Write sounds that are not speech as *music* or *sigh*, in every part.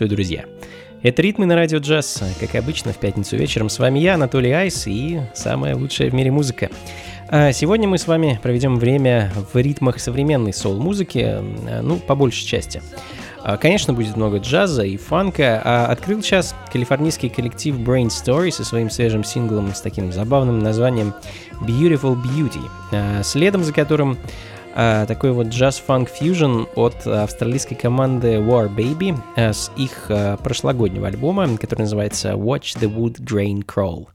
Приветствую, друзья! Это «Ритмы на радио джаз». Как обычно, в пятницу вечером с вами я, Анатолий Айс, и самая лучшая в мире музыка. А сегодня мы с вами проведем время в ритмах современной соул-музыки, ну, по большей части. А, конечно, будет много джаза и фанка, а открыл сейчас калифорнийский коллектив Brain Story со своим свежим синглом с таким забавным названием Beautiful Beauty, следом за которым такой вот джаз-фанк фьюжн от австралийской команды War Baby а, с их прошлогоднего альбома, который называется Watch the Wood Grain Crawl.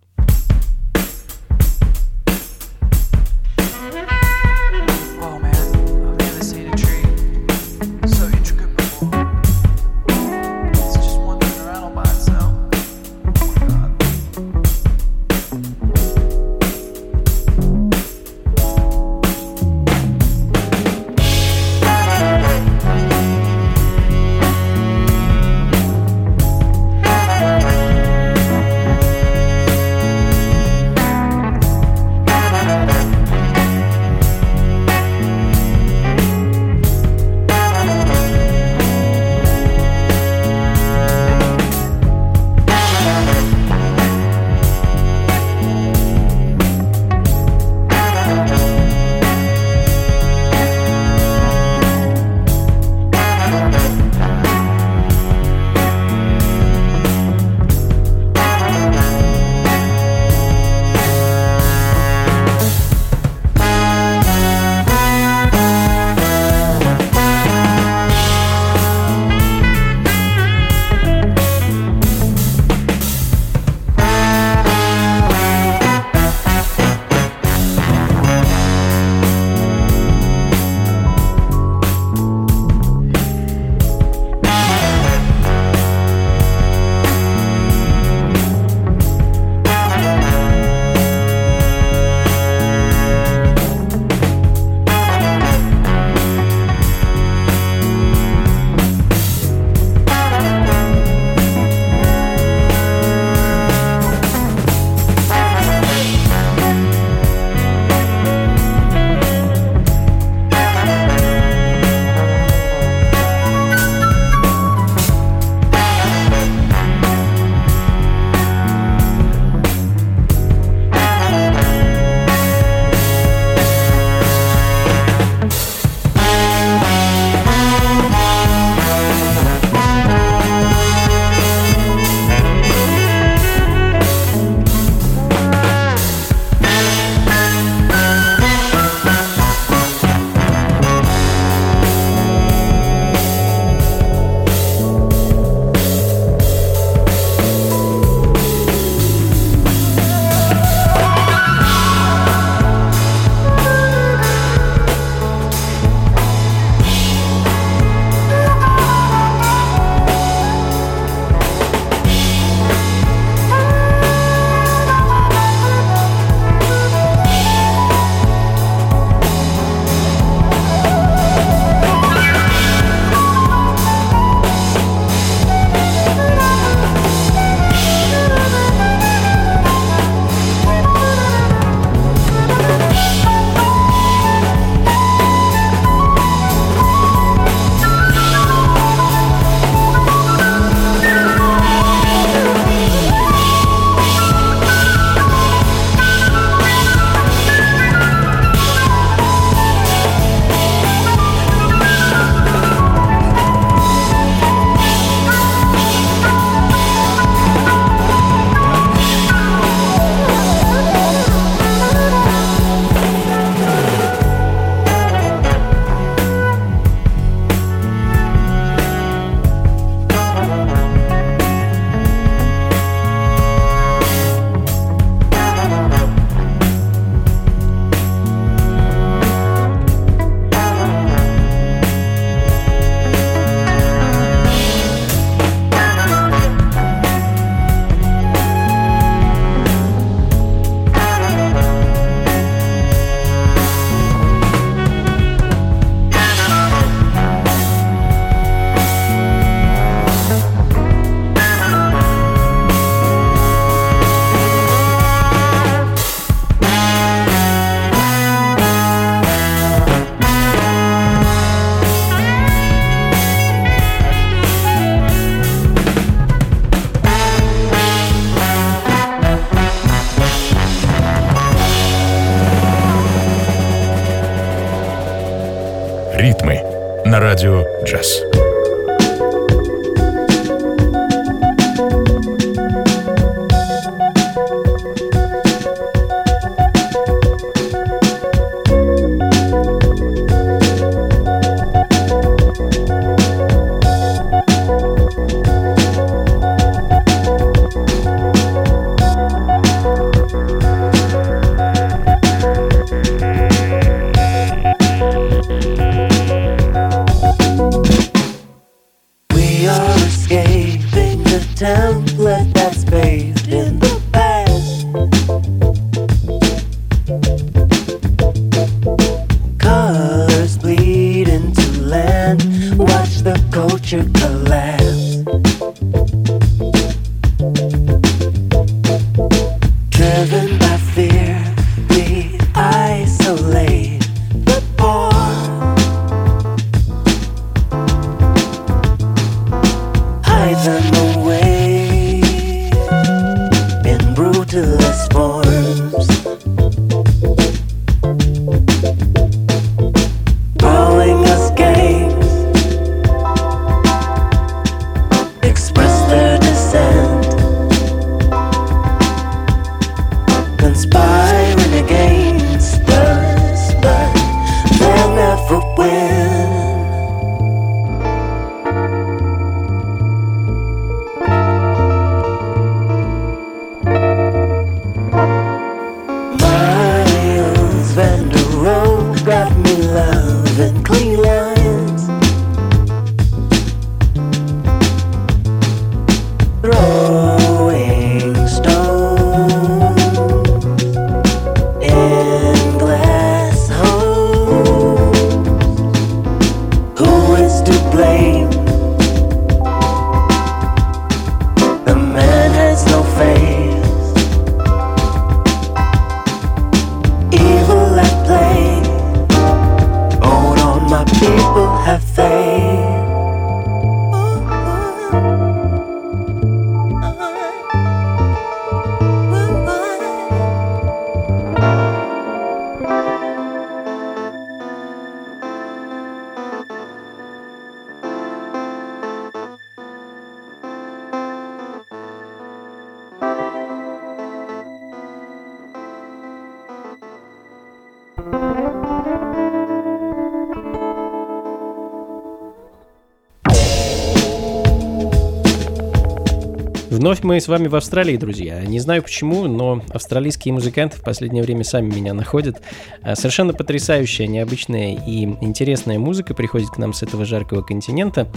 Вновь мы с вами в Австралии, друзья. Не знаю почему, но австралийские музыканты в последнее время сами меня находят. А, совершенно потрясающая, необычная и интересная музыка приходит к нам с этого жаркого континента.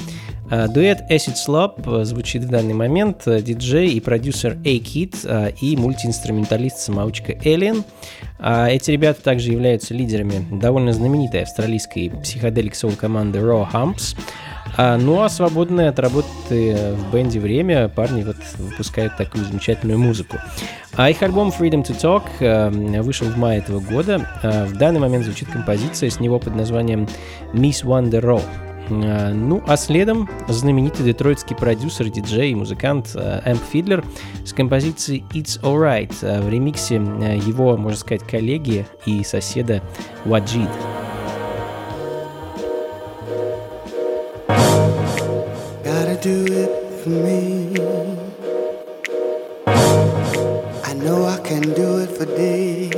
А, дуэт Acid Slop звучит в данный момент. Диджей и продюсер A-Kid и мультиинструменталист-самоучка Alien. Эти ребята также являются лидерами довольно знаменитой австралийской психоделик соул команды Raw Humps. А, ну а свободное от работы в бенде время парни вот выпускают такую замечательную музыку. А их альбом Freedom to Talk э, вышел в мае этого года. Э, в данный момент звучит композиция с него под названием Miss Wonder Roll. Э, ну, а следом знаменитый детройтский продюсер, диджей и музыкант Эмп Фидлер с композицией It's Alright в ремиксе его, можно сказать, коллеги и соседа Wajid. do it for me. I know I can do it for thee.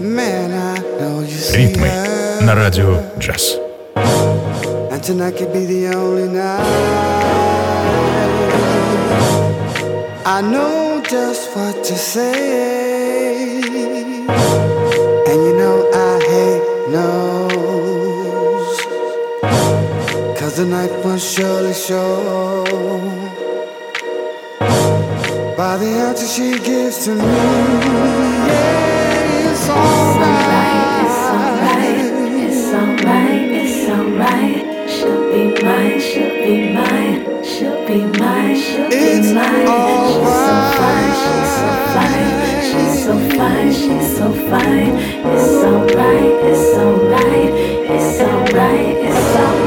Man, I know you see Ритмы на радио джаз. And tonight could be the only night. I know just what to say. And you know I hate no's. Cause the night will surely show. By the answer she gives to me. Yeah, it's alright. It's alright, it's alright, it's alright. She'll be mine, she'll be mine, she'll be mine, she'll be It's mine. alright. She's so fine, she's so fine, she's so fine, she's so fine. It's alright, it's alright, it's alright, it's alright.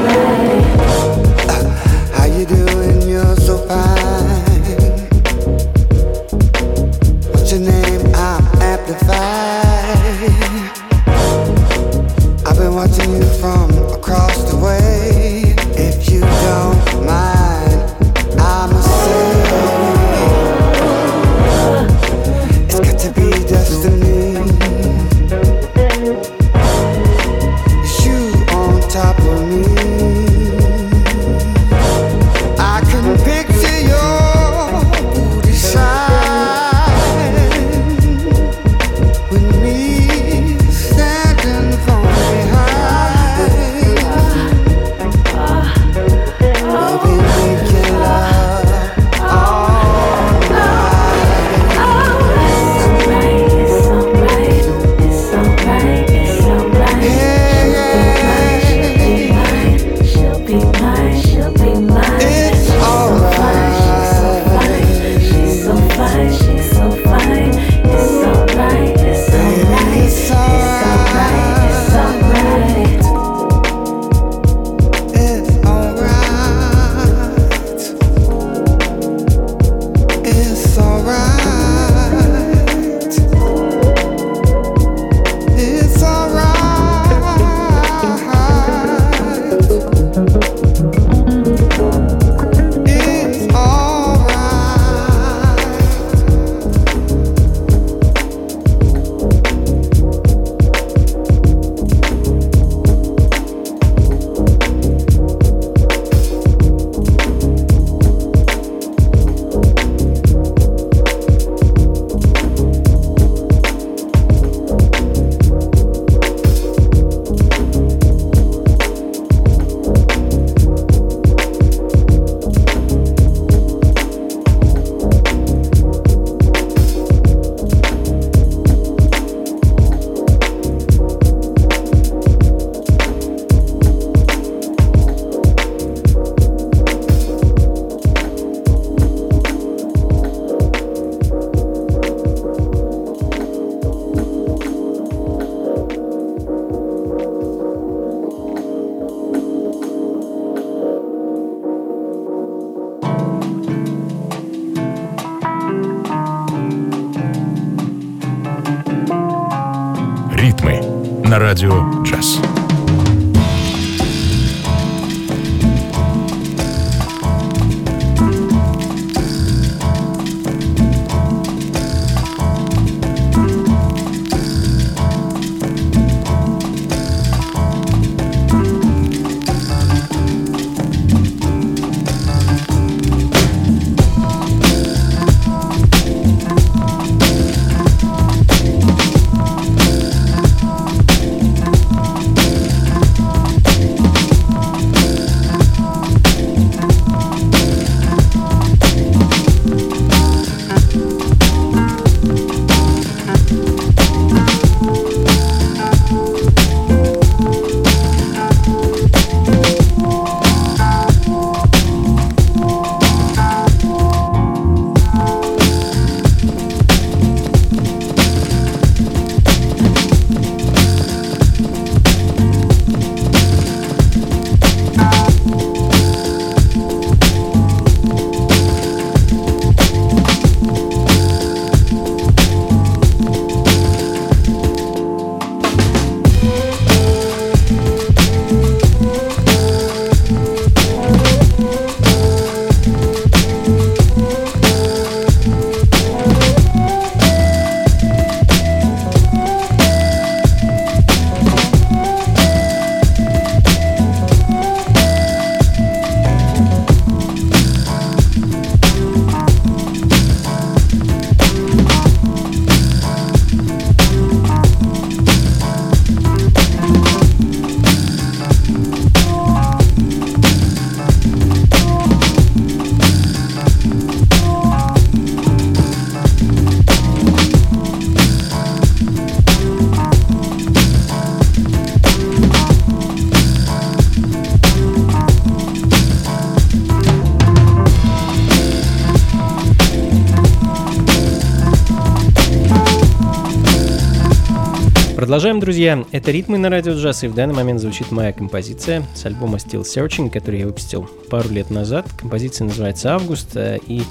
Продолжаем, друзья. Это «Ритмы на радио джаз», и в данный момент звучит моя композиция с альбома Still Searching, который я выпустил пару лет назад. Композиция называется «Август», э, и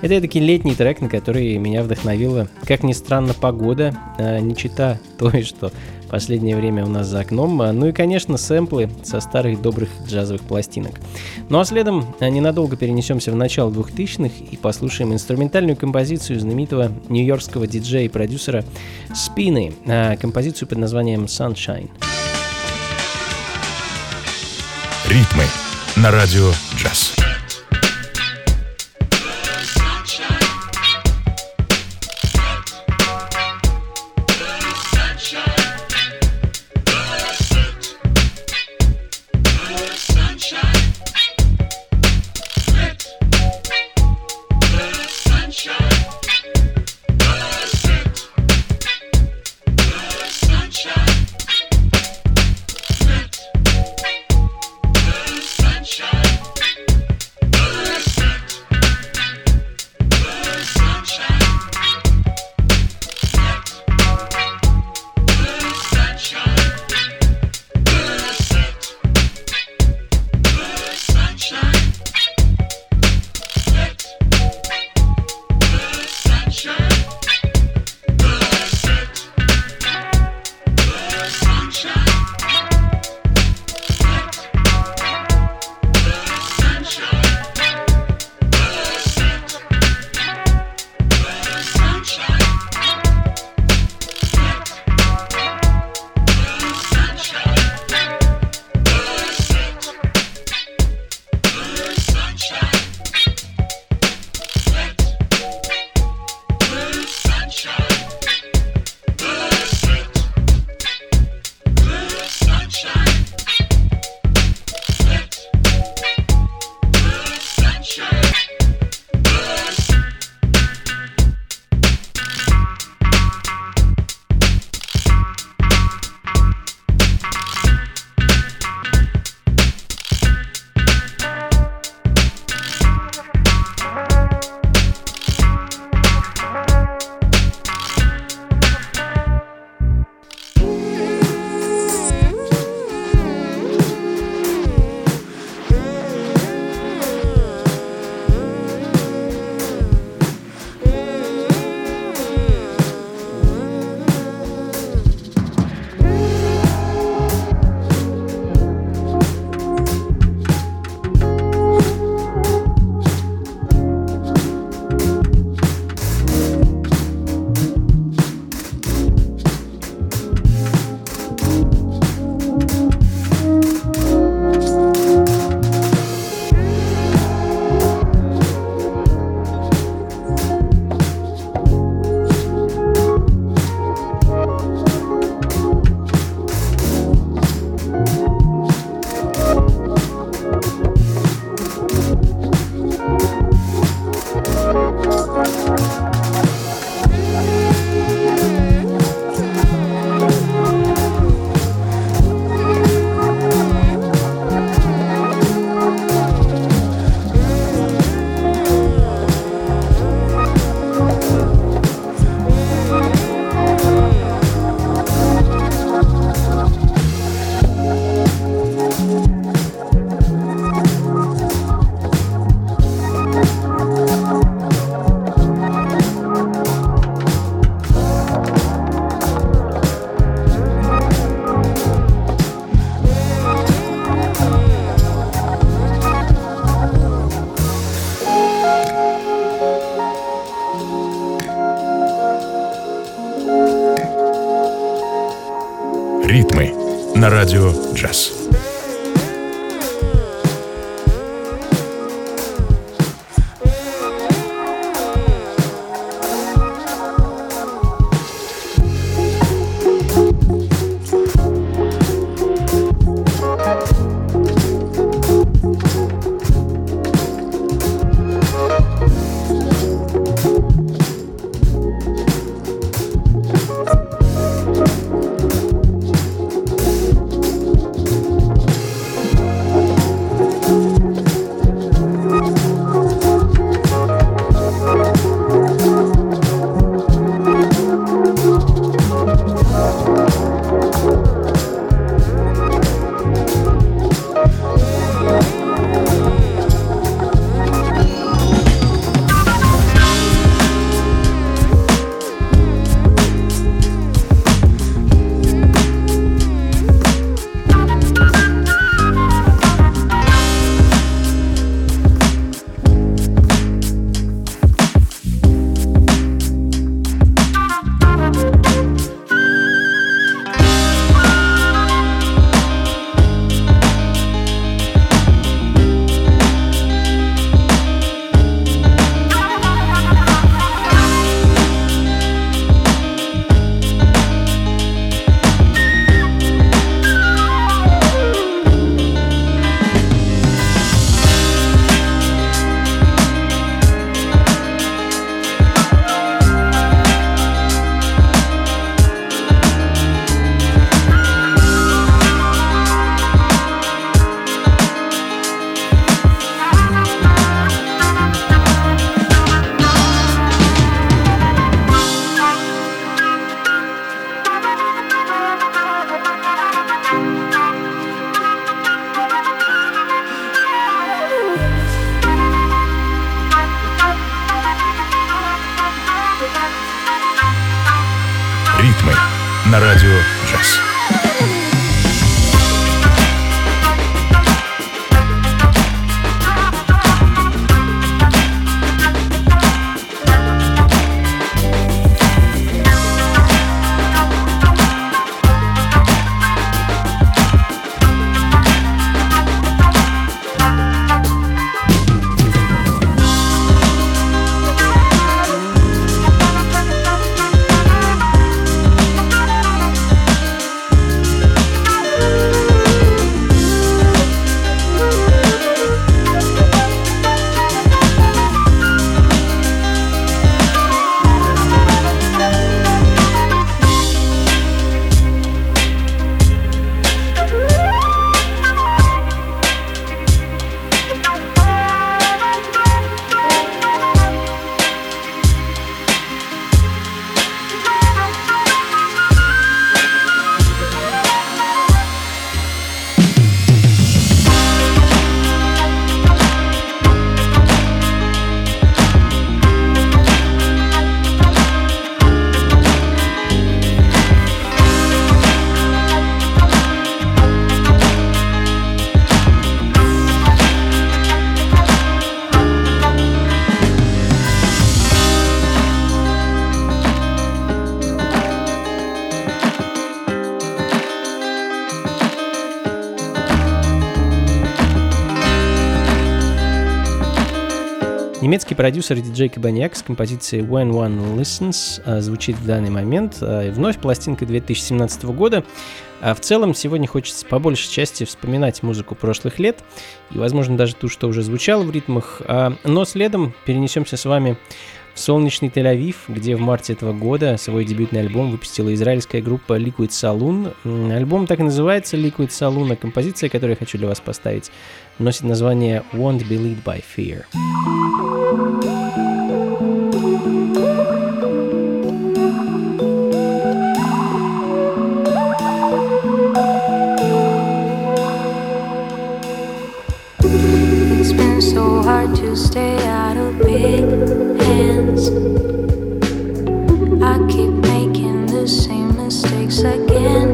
это такой летний трек, на который меня вдохновила, как ни странно, погода, э, не чита *laughs* той, что последнее время у нас за окном. Ну и, конечно, сэмплы со старых добрых джазовых пластинок. Ну а следом э, ненадолго перенесемся в начало 2000-х и послушаем инструментальную композицию знаменитого нью-йоркского диджея и продюсера Спины, э, композицию под названием Sunshine. Ритмы на радио джаз. На радио «Джаз». Немецкий продюсер диджей Кабаньяк с композицией When One Listens а, звучит в данный момент. И вновь пластинка 2017 года. А в целом сегодня хочется по большей части вспоминать музыку прошлых лет и, возможно, даже ту, что уже звучало в ритмах. А, но следом перенесемся с вами в солнечный Тель-Авив, где в марте этого года свой дебютный альбом выпустила израильская группа Liquid Saloon. Альбом так и называется Liquid Saloon, а композиция, которую я хочу для вас поставить, носит название Won't Be Lead by Fear. It's been so hard to stay out of big hands. I keep making the same mistakes again,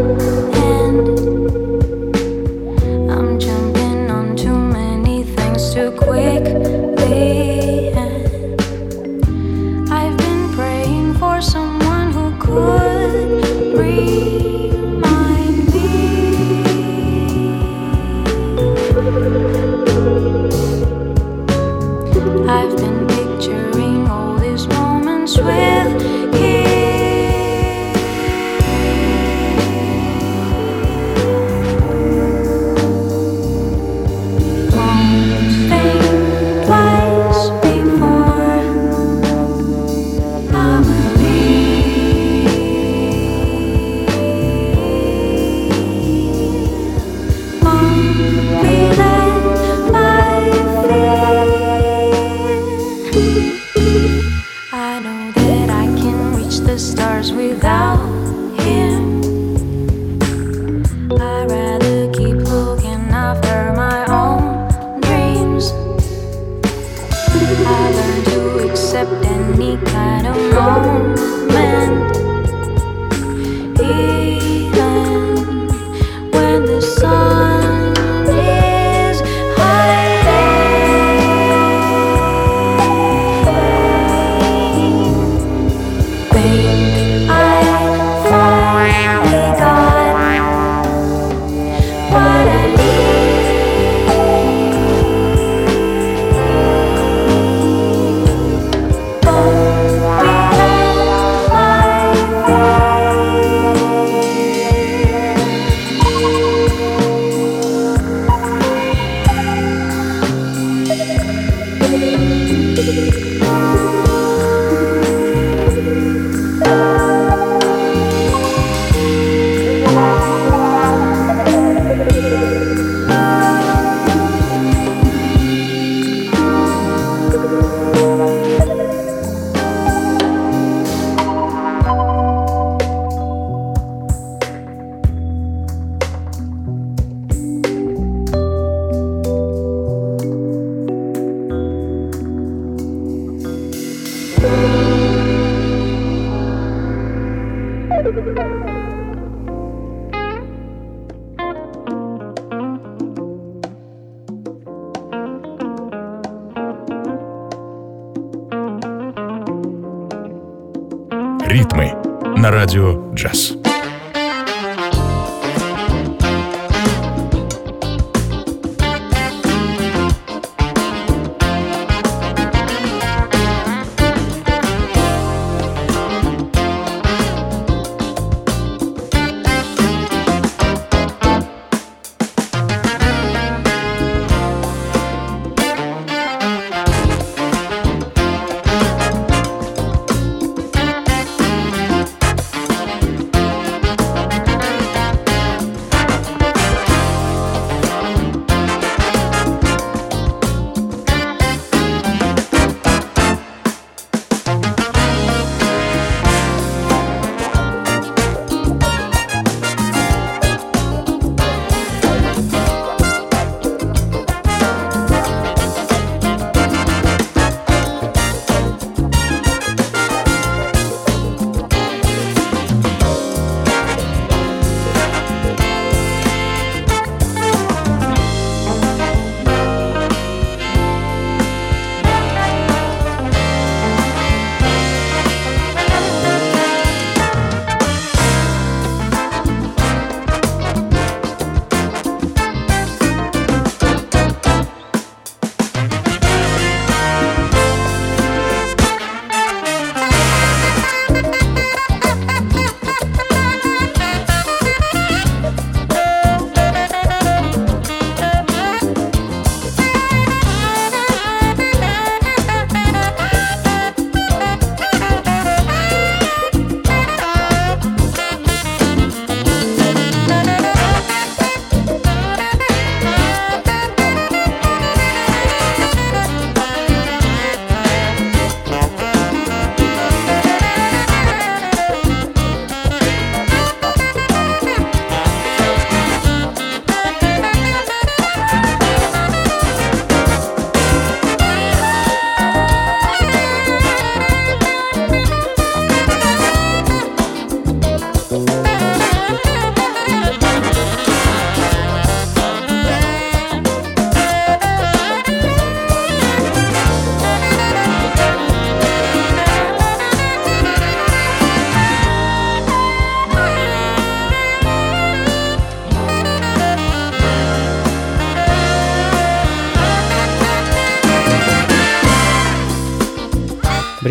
Accept any kind of moment,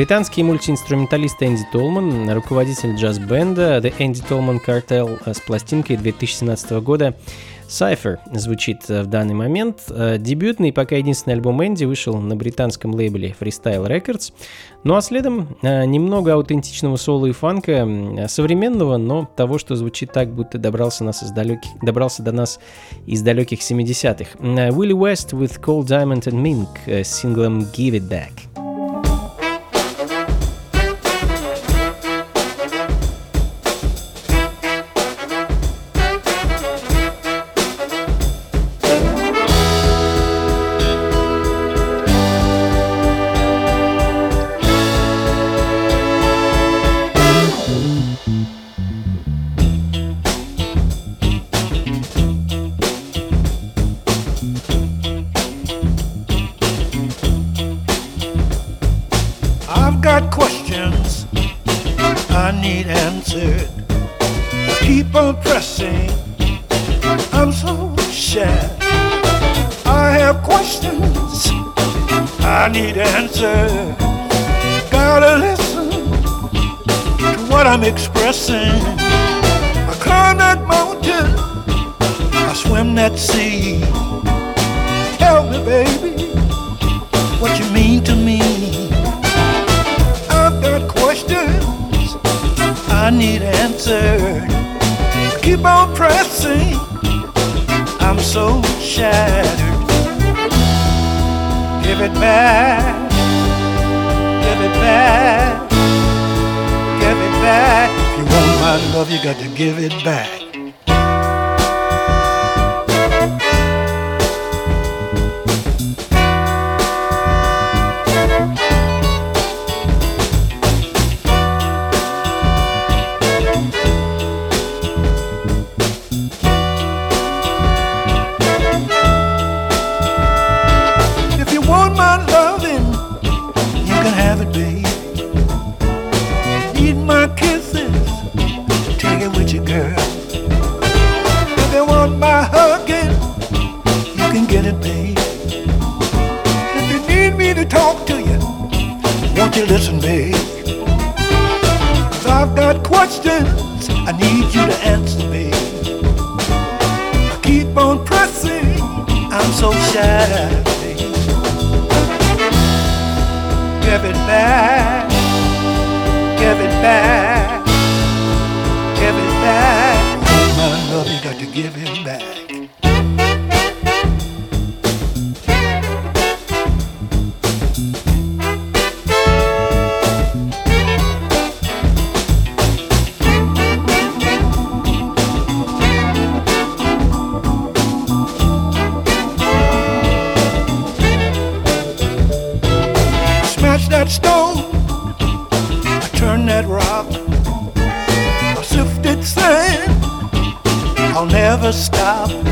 Британский мультиинструменталист Энди Толман, руководитель джаз-бенда The Andy Tolman Cartel с пластинкой 2017 года Cypher звучит в данный момент. Дебютный, пока единственный альбом Энди вышел на британском лейбле Freestyle Records. Ну а следом немного аутентичного соло и фанка, современного, но того, что звучит так, будто добрался, нас из далеких, добрался до нас из далеких 70-х. Willie West with Cold Diamond and Mink с синглом Give It Back. I need answers. Gotta listen to what I'm expressing. I climb that mountain, I swim that sea. Tell me, baby, what you mean to me. I've got questions I need answered. Keep on pressing, I'm so shattered. Give it back. Give it back. Give it back. If you want my love, you got to give it back. never stop.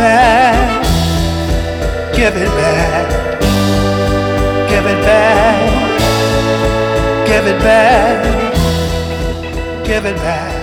back, give it back, give it back, give it back, give it back.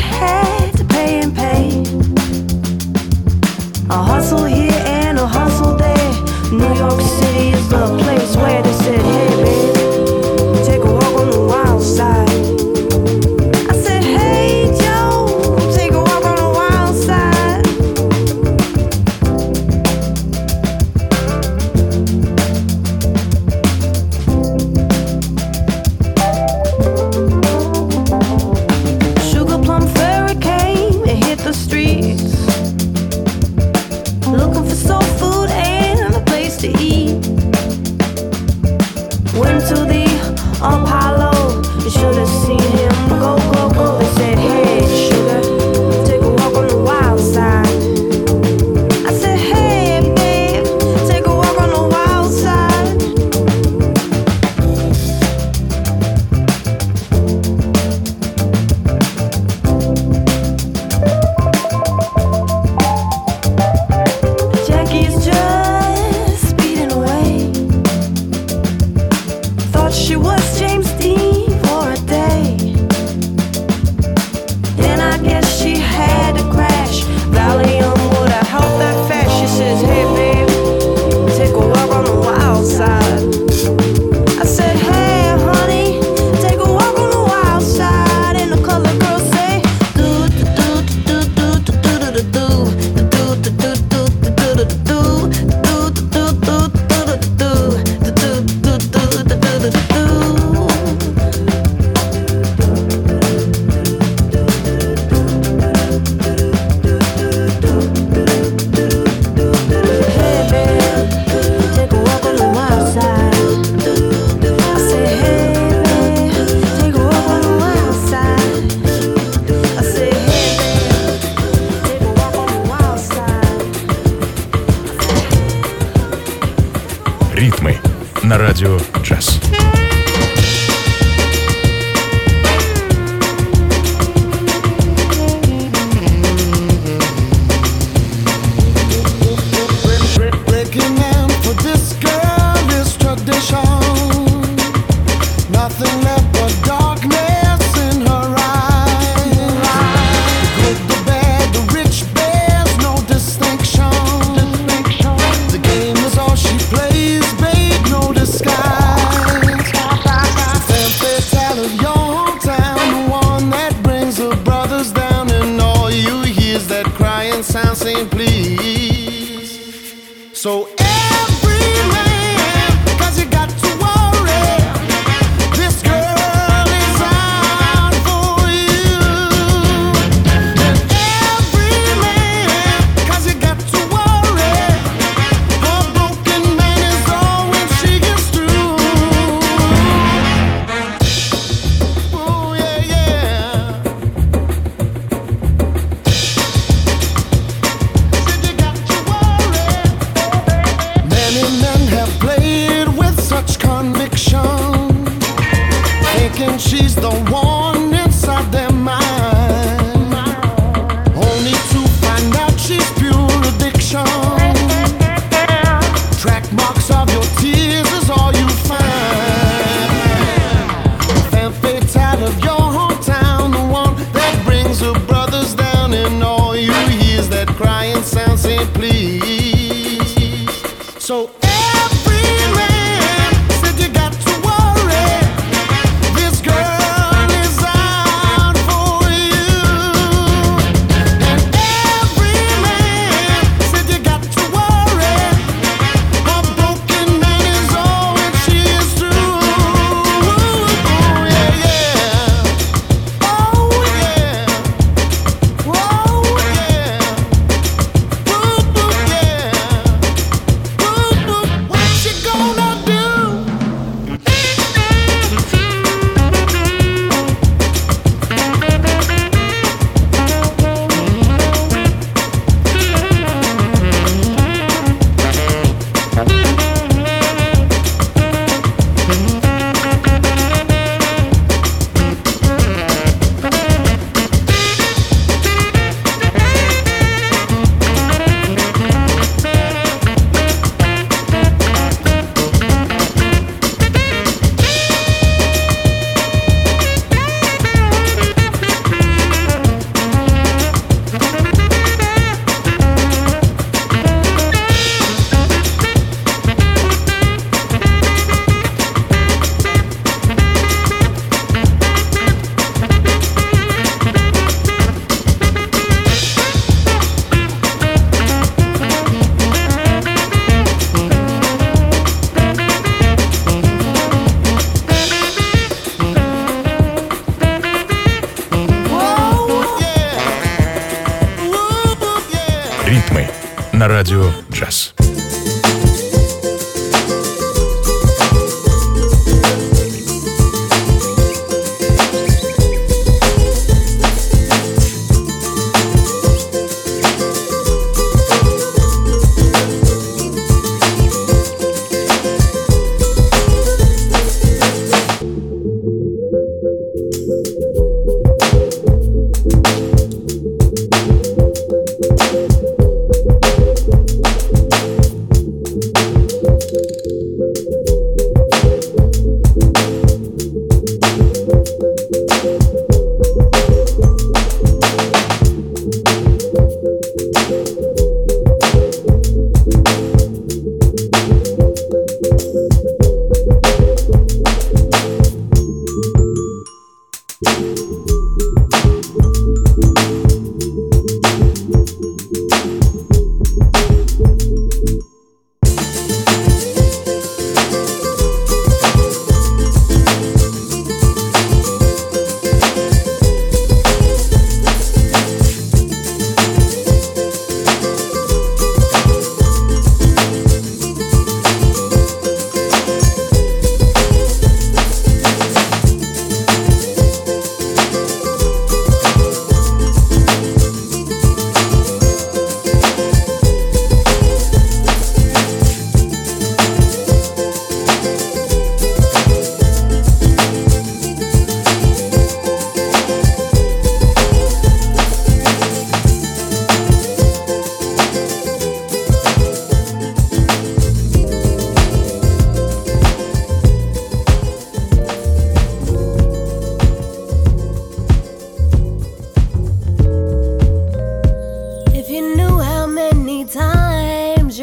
head. Radio Jazz.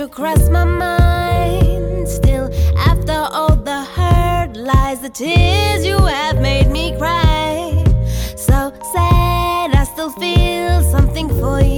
You crossed my mind, still after all the hurt lies the tears you have made me cry. So sad, I still feel something for you.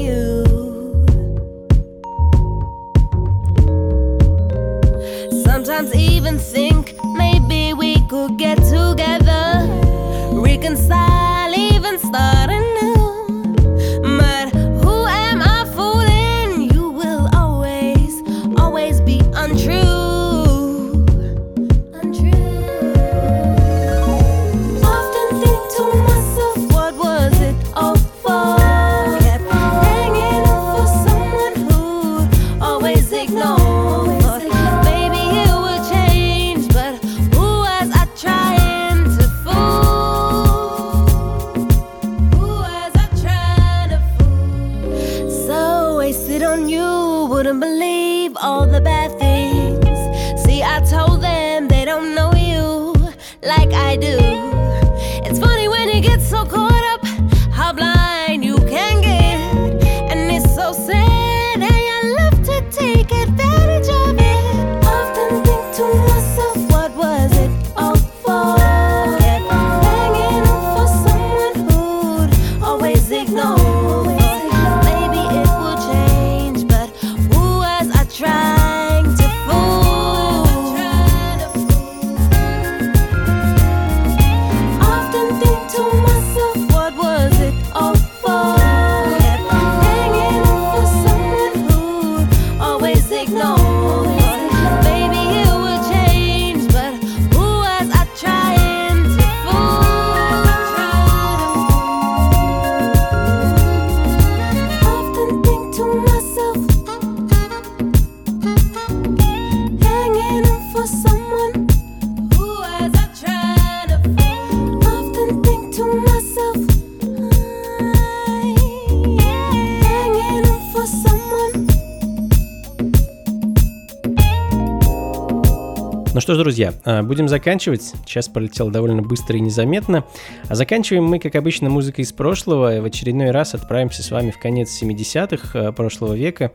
no. Что ж, друзья, а, будем заканчивать. Сейчас пролетело довольно быстро и незаметно. А заканчиваем мы, как обычно, музыкой из прошлого. В очередной раз отправимся с вами в конец 70-х прошлого века.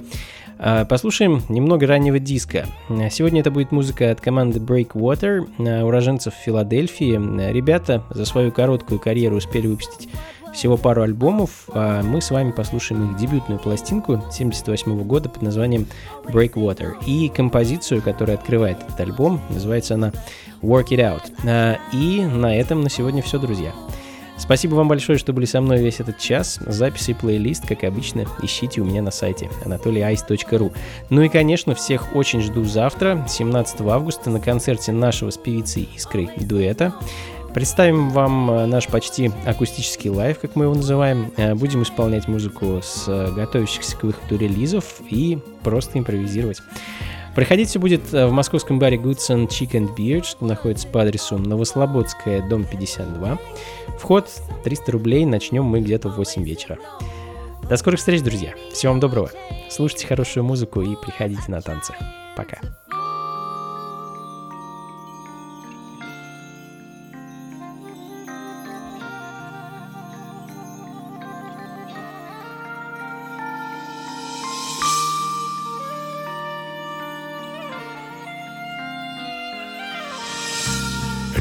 А, Послушаем немного раннего диска. Сегодня это будет музыка от команды Breakwater, уроженцев Филадельфии. Ребята за свою короткую карьеру успели выпустить всего пару альбомов, а мы с вами послушаем их дебютную пластинку 78 года под названием Breakwater и композицию, которая открывает этот альбом, называется она Work It Out. А, И на этом на сегодня все, друзья. Спасибо вам большое, что были со мной весь этот час. Записи и плейлист, как обычно, ищите у меня на сайте anatolyice.ru. Ну и, конечно, всех очень жду завтра, 17 августа, на концерте нашего с певицей Искрой дуэта. Представим вам э, наш почти акустический live, как мы его называем. Э, Будем исполнять музыку с э, готовящихся к выходу релизов и просто импровизировать. Проходить все будет в московском баре Goods and Chicken Beard, что находится по адресу Новослободская, дом 52. Вход 300 рублей, начнем мы где-то в 8 вечера. До скорых встреч, друзья. Всего вам доброго. Слушайте хорошую музыку и приходите на танцы. Пока.